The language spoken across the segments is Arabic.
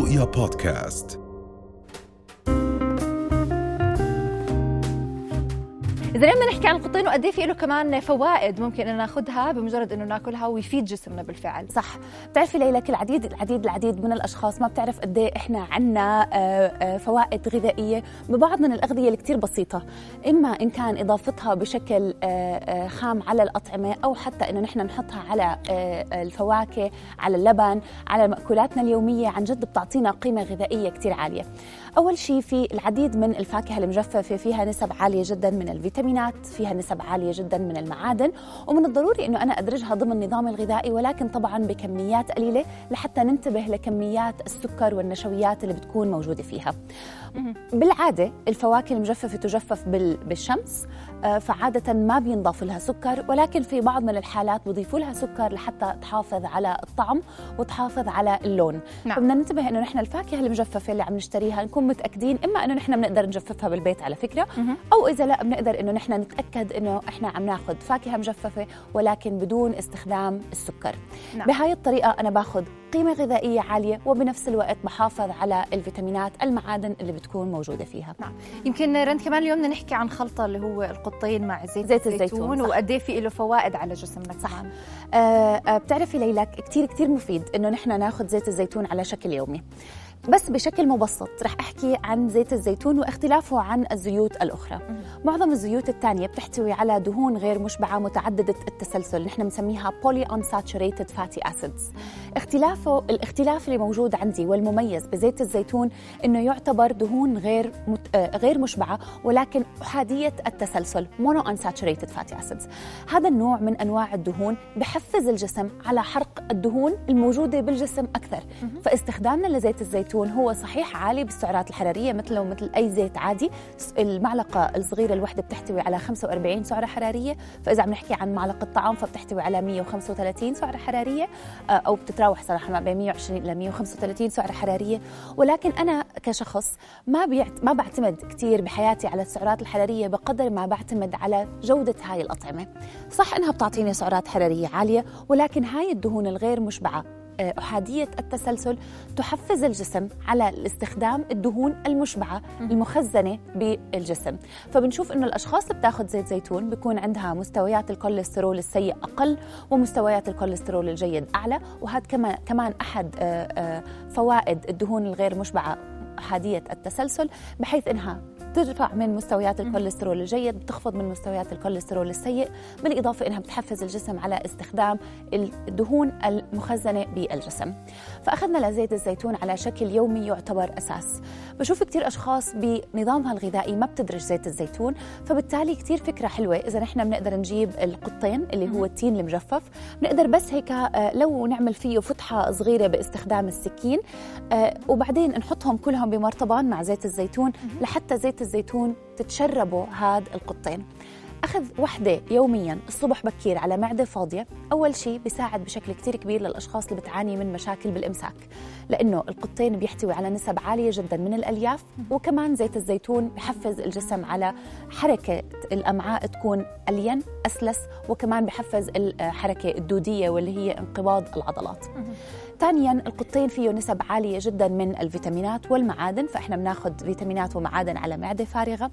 رؤيا بودكاست. إذا بدنا نحكي عن القطين وقد إيه في له كمان فوائد ممكن ان ناخذها بمجرد إنه ناكلها ويفيد جسمنا بالفعل. صح. بتعرفي ليلى العديد العديد العديد من الأشخاص ما بتعرف قد إيه إحنا عندنا فوائد غذائية ببعض من الأغذية اللي كثير بسيطة. إما إن كان إضافتها بشكل آه، آه، خام على الأطعمة أو حتى إنه نحن نحطها على آه، الفواكه على اللبن على مأكولاتنا اليومية عن جد بتعطينا قيمة غذائية كثير عالية. أول شيء في العديد من الفاكهة المجففة فيها نسب عالية جدا من الفيتامينات فيها نسب عالية جدا من المعادن ومن الضروري إنه أنا أدرجها ضمن النظام الغذائي ولكن طبعا بكميات قليلة لحتى ننتبه لكميات السكر والنشويات اللي بتكون موجودة فيها. بالعادة الفواكه المجففة تجفف بالشمس آه، فعادة ما بينضاف لها سكر ولكن في بعض من الحالات بضيفوا لها سكر لحتى تحافظ على الطعم وتحافظ على اللون. نعم. فبدنا ننتبه إنه نحن الفاكهة المجففة اللي عم نشتريها نكون متأكدين إما إنه نحن بنقدر نجففها بالبيت على فكرة أو إذا لا بنقدر إنه نحن نتأكد إنه إحنا عم ناخذ فاكهة مجففة ولكن بدون استخدام السكر. نعم. بهاي الطريقة أنا باخذ قيمة غذائية عالية وبنفس الوقت بحافظ على الفيتامينات المعادن اللي بتكون موجودة فيها. نعم. يمكن رند كمان اليوم بدنا نحكي عن خلطة اللي هو القطين مع زيت, زيت الزيتون وقد إيه في له فوائد على جسمنا صح. آه, آه بتعرفي ليلى كثير كثير مفيد إنه نحن ناخذ زيت الزيتون على شكل يومي. بس بشكل مبسط. رح أحكي عن زيت الزيتون واختلافه عن الزيوت الأخرى. معظم الزيوت الثانية بتحتوي على دهون غير مشبعة متعددة التسلسل. نحن بنسميها polyunsaturated fatty acids اختلافه الاختلاف اللي موجود عندي والمميز بزيت الزيتون إنه يعتبر دهون غير مت... آه غير مشبعة ولكن أحادية التسلسل monounsaturated fatty acids هذا النوع من أنواع الدهون بحفز الجسم على حرق الدهون الموجودة بالجسم أكثر. فاستخدامنا لزيت الزيتون الزيتون هو صحيح عالي بالسعرات الحرارية مثله مثل أي زيت عادي. المعلقة الصغيرة الوحدة بتحتوي على 45 سعرة حرارية. فإذا عم نحكي عن معلقة طعام فبتحتوي على 135 سعرة حرارية. آه، أو بتتراوح صراحة ما بين 120 إلى 135 سعرة حرارية. ولكن أنا كشخص ما بيعت ما بعتمد كثير بحياتي على السعرات الحرارية بقدر ما بعتمد على جودة هاي الأطعمة. صح إنها بتعطيني سعرات حرارية عالية ولكن هاي الدهون الغير مشبعة أحادية التسلسل تحفز الجسم على الاستخدام الدهون المشبعة المخزنة بالجسم. فبنشوف أنه الأشخاص اللي بتاخذ زيت زيتون بيكون عندها مستويات الكوليسترول السيء أقل ومستويات الكوليسترول الجيد أعلى. وهذا كمان كمان أحد آه، آه، فوائد الدهون الغير مشبعة أحادية التسلسل بحيث أنها ترفع من مستويات الكوليسترول الجيد بتخفض من مستويات الكوليسترول السيء بالإضافة أنها بتحفز الجسم على استخدام الدهون المخزنة بالجسم. فأخذنا لزيت الزيتون على شكل يومي يعتبر أساس. بشوف كثير أشخاص بنظامها الغذائي ما بتدرج زيت الزيتون فبالتالي كثير فكرة حلوة. إذا نحن بنقدر نجيب القطين اللي هو التين المجفف بنقدر بس هيك آه، لو نعمل فيه فتحة صغيرة باستخدام السكين آه، وبعدين نحطهم كلهم بمرطبان مع زيت الزيتون لحتى زيت الزيتون تتشربوا هاد القطين. أخذ وحدة يوميا الصبح بكير على معدة فاضية. أول شيء بيساعد بشكل كتير كبير للأشخاص اللي بتعاني من مشاكل بالإمساك لأنه القطين بيحتوي على نسب عالية جدا من الألياف وكمان زيت الزيتون بحفز الجسم على حركة الأمعاء تكون ألين أسلس وكمان بحفز الحركة الدودية واللي هي انقباض العضلات. ثانيا القطين فيه نسب عالية جدا من الفيتامينات والمعادن فإحنا بناخذ فيتامينات ومعادن على معدة فارغة.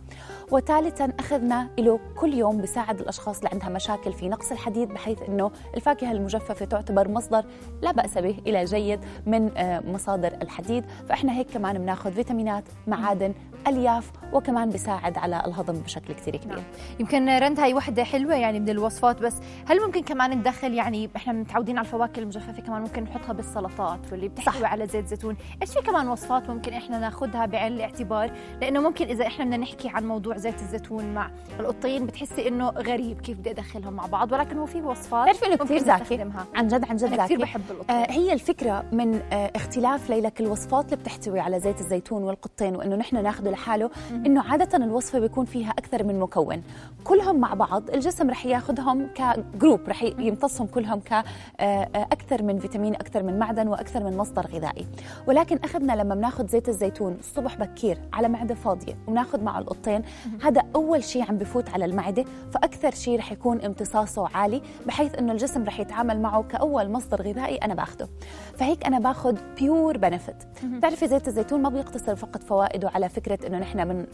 وثالثا أخذنا له كل يوم بيساعد الأشخاص اللي عندها مشاكل في نقص الحديد بحيث إنه الفاكهة المجففة تعتبر مصدر لا بأس به إلى جيد من آه، مصادر الحديد. فإحنا هيك كمان بناخذ فيتامينات معادن الياف وكمان بيساعد على الهضم بشكل كثير كبير. نعم. يمكن رند هاي وحدة حلوة يعني من الوصفات بس هل ممكن كمان ندخل يعني إحنا متعودين على الفواكه المجففة كمان ممكن نحطها بالسلطات واللي بتحتوي على زيت زيتون؟ إيش في كمان وصفات ممكن إحنا ناخذها بعين الاعتبار؟ لأنه ممكن إذا إحنا بدنا نحكي عن موضوع زيت الزيتون مع القطين بتحسي إنه غريب كيف بدي أدخلهم مع بعض ولكن هو في وصفات بتعرفي إنه كثير ذكي عن جد عن جد ذكي كثير بحب القطين. آه هي الفكرة من آه اختلاف ليلك الوصفات اللي بتحتوي على زيت الزيتون والقطين وإنه نحن ناخذه لحاله إنه عادة الوصفة بيكون فيها أكثر من مكون. كلهم مع بعض الجسم رح ياخذهم ك group رح يمتصهم كلهم كأكثر من فيتامين أكثر من معدن وأكثر من مصدر غذائي. ولكن أخذنا لما بناخذ زيت الزيتون الصبح بكير على معدة فاضية وبناخذ معه القطين هذا أول شيء عم بفوت على المعدة فأكثر شيء رح يكون امتصاصه عالي بحيث أنه الجسم رح يتعامل معه كأول مصدر غذائي أنا باخذه فهيك أنا باخذ pure benefit بتعرفي زيت الزيتون ما بيقتصر فقط فوائده على فكرة أنه نحن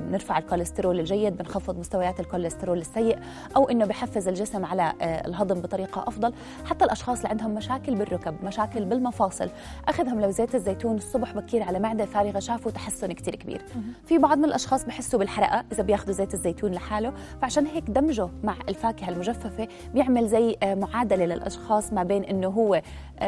بنرفع الكوليسترول الجيد بنخفض مستويات الكوليسترول السيء أو أنه بحفز الجسم على آه، الهضم بطريقة أفضل. حتى الأشخاص اللي عندهم مشاكل بالركب مشاكل بالمفاصل أخذهم لو زيت الزيتون الصبح بكير على معدة فارغة شافوا تحسن كتير كبير. في بعض من الأشخاص بحسوا بالحرقة إذا بياخذوا زيت الزيتون لحاله فعشان هيك دمجه مع الفاكهة المجففة بيعمل زي آه، معادلة للأشخاص ما بين أنه هو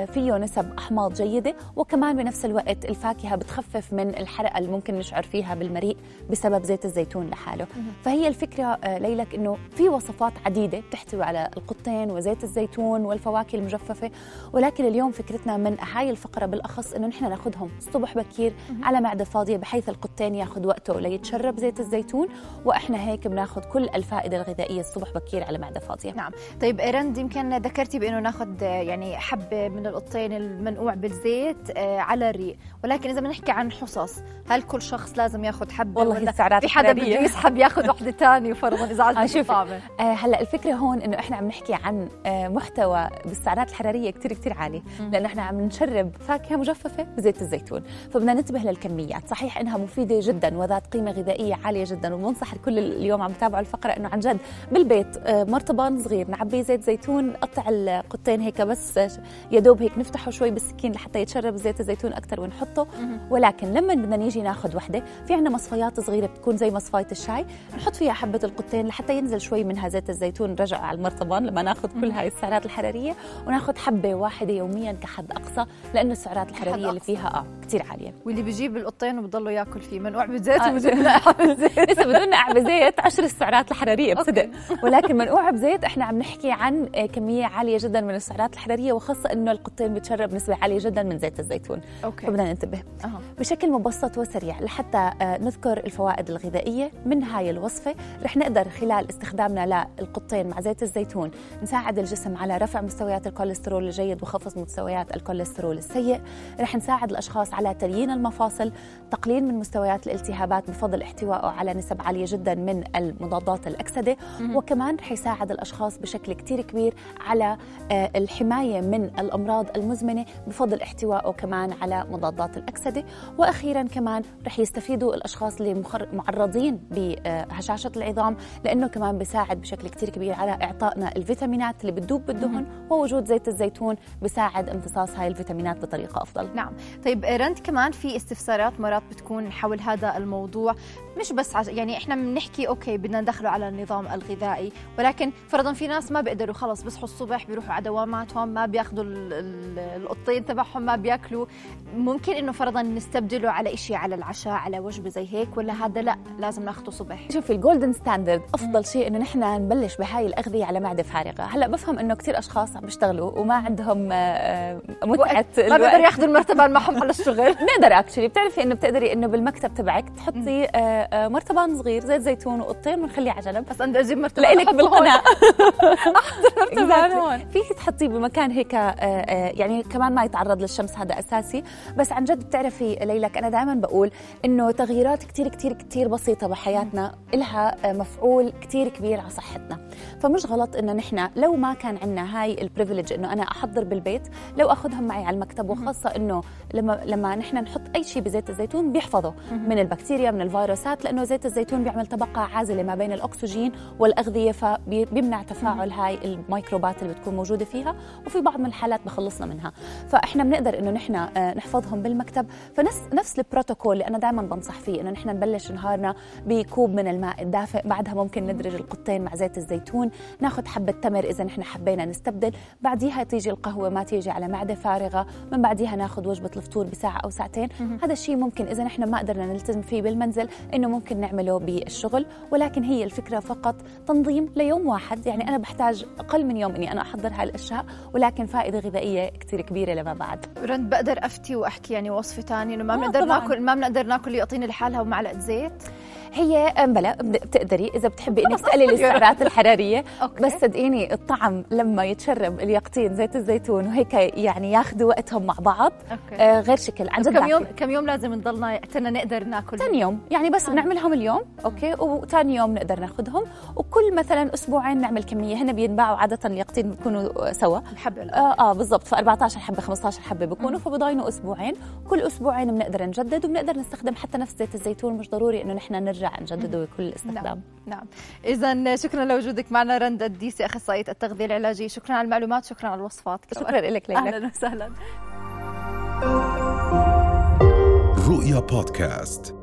فيه نسب أحماض جيدة وكمان بنفس الوقت الفاكهة بتخفف من الحرقة اللي ممكن نشعر فيها بالمريء بسبب زيت الزيتون لحاله. فهي الفكرة ليلك أنه في وصفات عديدة بتحتوي على القطين وزيت الزيتون والفواكه المجففة ولكن اليوم فكرتنا من هاي الفقرة بالأخص أنه نحن ناخذهم الصبح بكير على معدة فاضية بحيث القطين ياخذ وقته ليتشرب زيت الزيتون وإحنا هيك بناخذ كل الفائدة الغذائية الصبح بكير على معدة فاضية. نعم. طيب رند يمكن ذكرتي بأنه ناخذ يعني حبة من القطين المنقوع بالزيت آه، على الريق. ولكن إذا بنحكي عن حصص هل كل شخص لازم ياخذ حبة والله ولا السعرات في حدا بده يسحب ياخذ وحدة ثانية فرضا إذا عجبك آه هلأ الفكرة هون إنه إحنا عم نحكي عن آه محتوى بالسعرات الحرارية كتير كتير عالي. لأنه إحنا عم نشرب فاكهة مجففة بزيت الزيتون. فبدنا ننتبه للكميات. صحيح إنها مفيدة جدا وذات قيمة غذائية عالية جدا. وبننصح الكل اليوم عم يتابعوا الفقرة إنه عن جد بالبيت آه مرطبان صغير نعبي زيت زيتون نقطع القطين هيك بس يا دوب هيك نفتحه شوي بالسكين لحتى يتشرب زيت الزيتون أكثر ونحطه. ولكن لما بدنا نيجي ناخذ وحدة في عندنا مصفيات صغيرة بتكون زي مصفاية الشاي نحط فيها حبة القطين لحتى ينزل شوي منها زيت الزيتون نرجع على المرطبان لما ناخذ كل هاي السعرات الحرارية وناخذ حبة واحدة يوميا كحد أقصى لأنه السعرات الحرارية اللي فيها آه كثير عالية. واللي بيجيب القطين وبضله ياكل فيه منقوع بزيت آه لسه بدون نقع بزيت عشر السعرات الحرارية بصدق. ولكن منقوع بزيت إحنا عم نحكي عن كمية عالية جدا من السعرات الحرارية وخاصة إنه القطين بتشرب نسبة عالية جدا من زيت الزيتون. okay. فبدنا ننتبه. أه. بشكل مبسط وسريع لحتى آه، نذكر الفوائد الغذائية من هاي الوصفة. رح نقدر خلال استخدامنا للقطين مع زيت الزيتون نساعد الجسم على رفع مستويات الكوليسترول الجيد وخفض مستويات الكوليسترول السيء. رح نساعد الأشخاص على تليين المفاصل تقليل من مستويات الالتهابات بفضل احتوائه على نسب عالية جدا من المضادات الأكسدة. وكمان رح يساعد الأشخاص بشكل كتير كبير على آه، الحماية من الأمراض المزمنة بفضل احتوائه كمان على مضادات الأكسدة. وأخيرا كمان رح يستفيدوا الأشخاص اللي معرضين بهشاشة العظام لأنه كمان بيساعد بشكل كتير كبير على إعطائنا الفيتامينات اللي بتدوب بالدهن ووجود زيت الزيتون بيساعد امتصاص هاي الفيتامينات بطريقة أفضل. نعم. طيب رند كمان في استفسارات مرات بتكون حول هذا الموضوع. مش بس عش... يعني إحنا بنحكي okay بدنا ندخله على النظام الغذائي ولكن فرضا في ناس ما بيقدروا خلص بيصحوا الصبح بيروحوا على دواماتهم ما بياخذوا القطين تبعهم ما بياكلوا. ممكن إنه فرضا نستبدله على شيء على العشاء على وجبة زي هيك ولا هذا لا لازم ناخذه صبح. شوفي ال golden standard أفضل شيء إنه نحن نبلش بهاي الأغذية على معدة فارغة. هلأ بفهم إنه كثير أشخاص عم بيشتغلوا وما عندهم آه، آه، متعة ما بيقدروا ياخذوا المرتبان معهم على الشغل. بنقدر actually بتعرفي إنه بتقدري إنه بالمكتب تبعك تحطي مرتبان صغير زيت زيتون وقطين ونخليه على جنب. بس أنا أجيب مرتبان لك بالقناة أحضر مرتبان هون. فيك تحطيه بمكان هيك يعني كمان ما يتعرض للشمس هذا أساسي. بس عن جد بتعرفي ليلك أنا دائما بقول إنه تغييرات كثير كثير كثير بسيطة بحياتنا لها مفعول كثير كبير على صحتنا. فمش غلط إنه نحن لو ما كان عندنا هاي البريفليج إنه أنا أحضر بالبيت لو أخذهم معي على المكتب وخاصة إنه لما لما نحن نحط أي شيء بزيت الزيتون بيحفظه من البكتيريا من الفيروسات لأنه زيت الزيتون بيعمل طبقة عازلة ما بين الأكسجين والأغذية فبيمنع تفاعل هاي الميكروبات اللي بتكون موجودة فيها وفي بعض من الحالات بخلصنا منها. فإحنا بنقدر إنه نحن آه، نحفظهم بالمكتب. فنفس نفس البروتوكول اللي أنا دائما بنصح فيه إنه نحن نبلش نهارنا بكوب من الماء الدافئ بعدها ممكن ندرج القطين مع زيت الزيتون ناخذ حبة تمر إذا نحن حبينا نستبدل بعديها تيجي القهوة ما تيجي على معدة فارغة من بعديها ناخذ وجبة الفطور بساعة أو ساعتين. هذا الشيء ممكن إذا نحن ما قدرنا نلتزم فيه بالمنزل إنه ممكن نعمله بالشغل ولكن هي الفكرة فقط تنظيم ليوم واحد. يعني أنا بحتاج أقل من يوم إني أنا أحضر هاي الأشياء ولكن فائدة غذائية كثير كبيرة لما بعد. رند بقدر أفتي وأحكي يعني وصفة ثانية إنه ما بنقدر ناكل ما بنقدر ناكل يقطيني لحالها ومعلقة زيت. هي بلا بتقدري إذا بتحبي إنك تقللي السعرات الحرارية. بس صدقيني الطعم لما يتشرب اليقطين زيت الزيتون وهيك يعني ياخذوا وقتهم مع بعض آه غير شكل. عن جد كم يوم. كم يوم لازم نضلنا حتى نقدر ناكل؟ ثاني يوم. يعني بس بنعملهم اليوم أوكي؟ وثاني يوم نقدر ناخذهم وكل مثلا أسبوعين نعمل كمية. هنا بينباعوا عادة اليقطين بيكونوا سوا. الحبة آه, آه بالضبط. ف 14 حبة 15 حبة بيكونوا. فبضاينوا أسبوعين. كل أسبوعين بنقدر نجدد وبنقدر نستخدم حتى نفس زيت الزيتون. مش ضروري إنه نحن نرجع نجدده بكل استخدام. نعم. إذا شكرا لوجودك معنا رندا الديسي أخصائية التغذية العلاجية. شكرا على المعلومات شكرا على الوصفات. كمان. شكرا لك ليلى. أهلا وسهلا. رؤيا بودكاست.